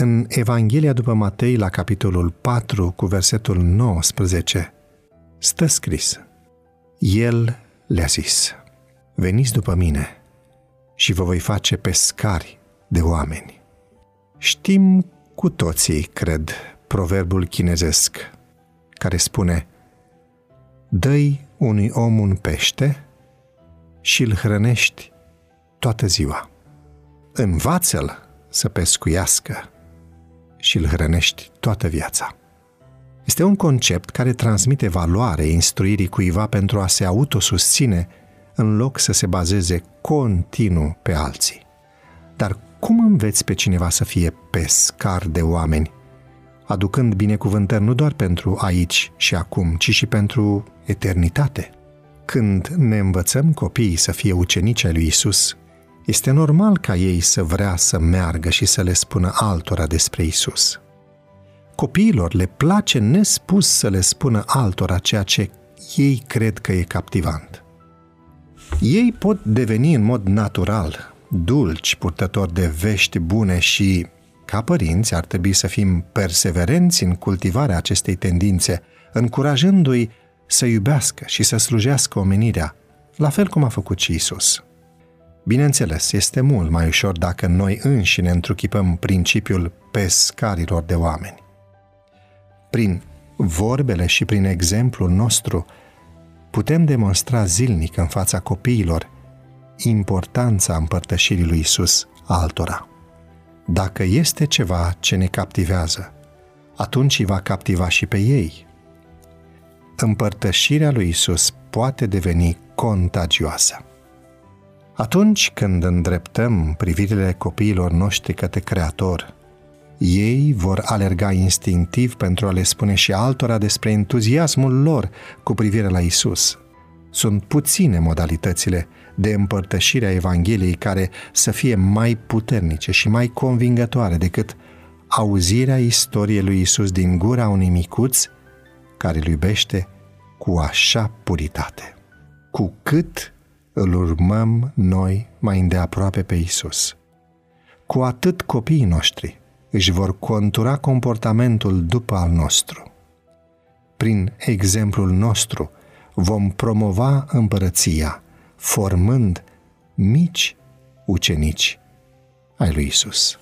În Evanghelia după Matei, la capitolul 4, cu versetul 19, stă scris El le-a zis, veniți după mine și vă voi face pescari de oameni. Știm cu toții, cred, proverbul chinezesc, care spune Dă-i unui om un pește și îl hrănești toată ziua. Învață-l să pescuiască și îl hrănești toată viața. Este un concept care transmite valoare instruirii cuiva pentru a se autosusține în loc să se bazeze continuu pe alții. Dar cum înveți pe cineva să fie pescar de oameni, aducând binecuvântări nu doar pentru aici și acum, ci și pentru eternitate? Când ne învățăm copiii să fie ucenici ai lui Isus, este normal ca ei să vrea să meargă și să le spună altora despre Isus. Copiilor le place nespus să le spună altora ceea ce ei cred că e captivant. Ei pot deveni în mod natural dulci, purtători de vești bune și, ca părinți, ar trebui să fim perseverenți în cultivarea acestei tendințe, încurajându-i să iubească și să slujească omenirea, la fel cum a făcut și Isus. Bineînțeles, este mult mai ușor dacă noi înșine întruchipăm principiul pescarilor de oameni. Prin vorbele și prin exemplul nostru, putem demonstra zilnic în fața copiilor importanța împărtășirii lui Isus altora. Dacă este ceva ce ne captivează, atunci îi va captiva și pe ei. Împărtășirea lui Isus poate deveni contagioasă. Atunci când îndreptăm privirile copiilor noștri către Creator, ei vor alerga instinctiv pentru a le spune și altora despre entuziasmul lor cu privire la Isus. Sunt puține modalitățile de împărtășire a Evangheliei care să fie mai puternice și mai convingătoare decât auzirea istoriei lui Isus din gura unui micuț care îl iubește cu așa puritate. Cu cât îl urmăm noi mai îndeaproape pe Isus. Cu atât copiii noștri își vor contura comportamentul după al nostru. Prin exemplul nostru vom promova împărăția, formând mici ucenici ai lui Isus.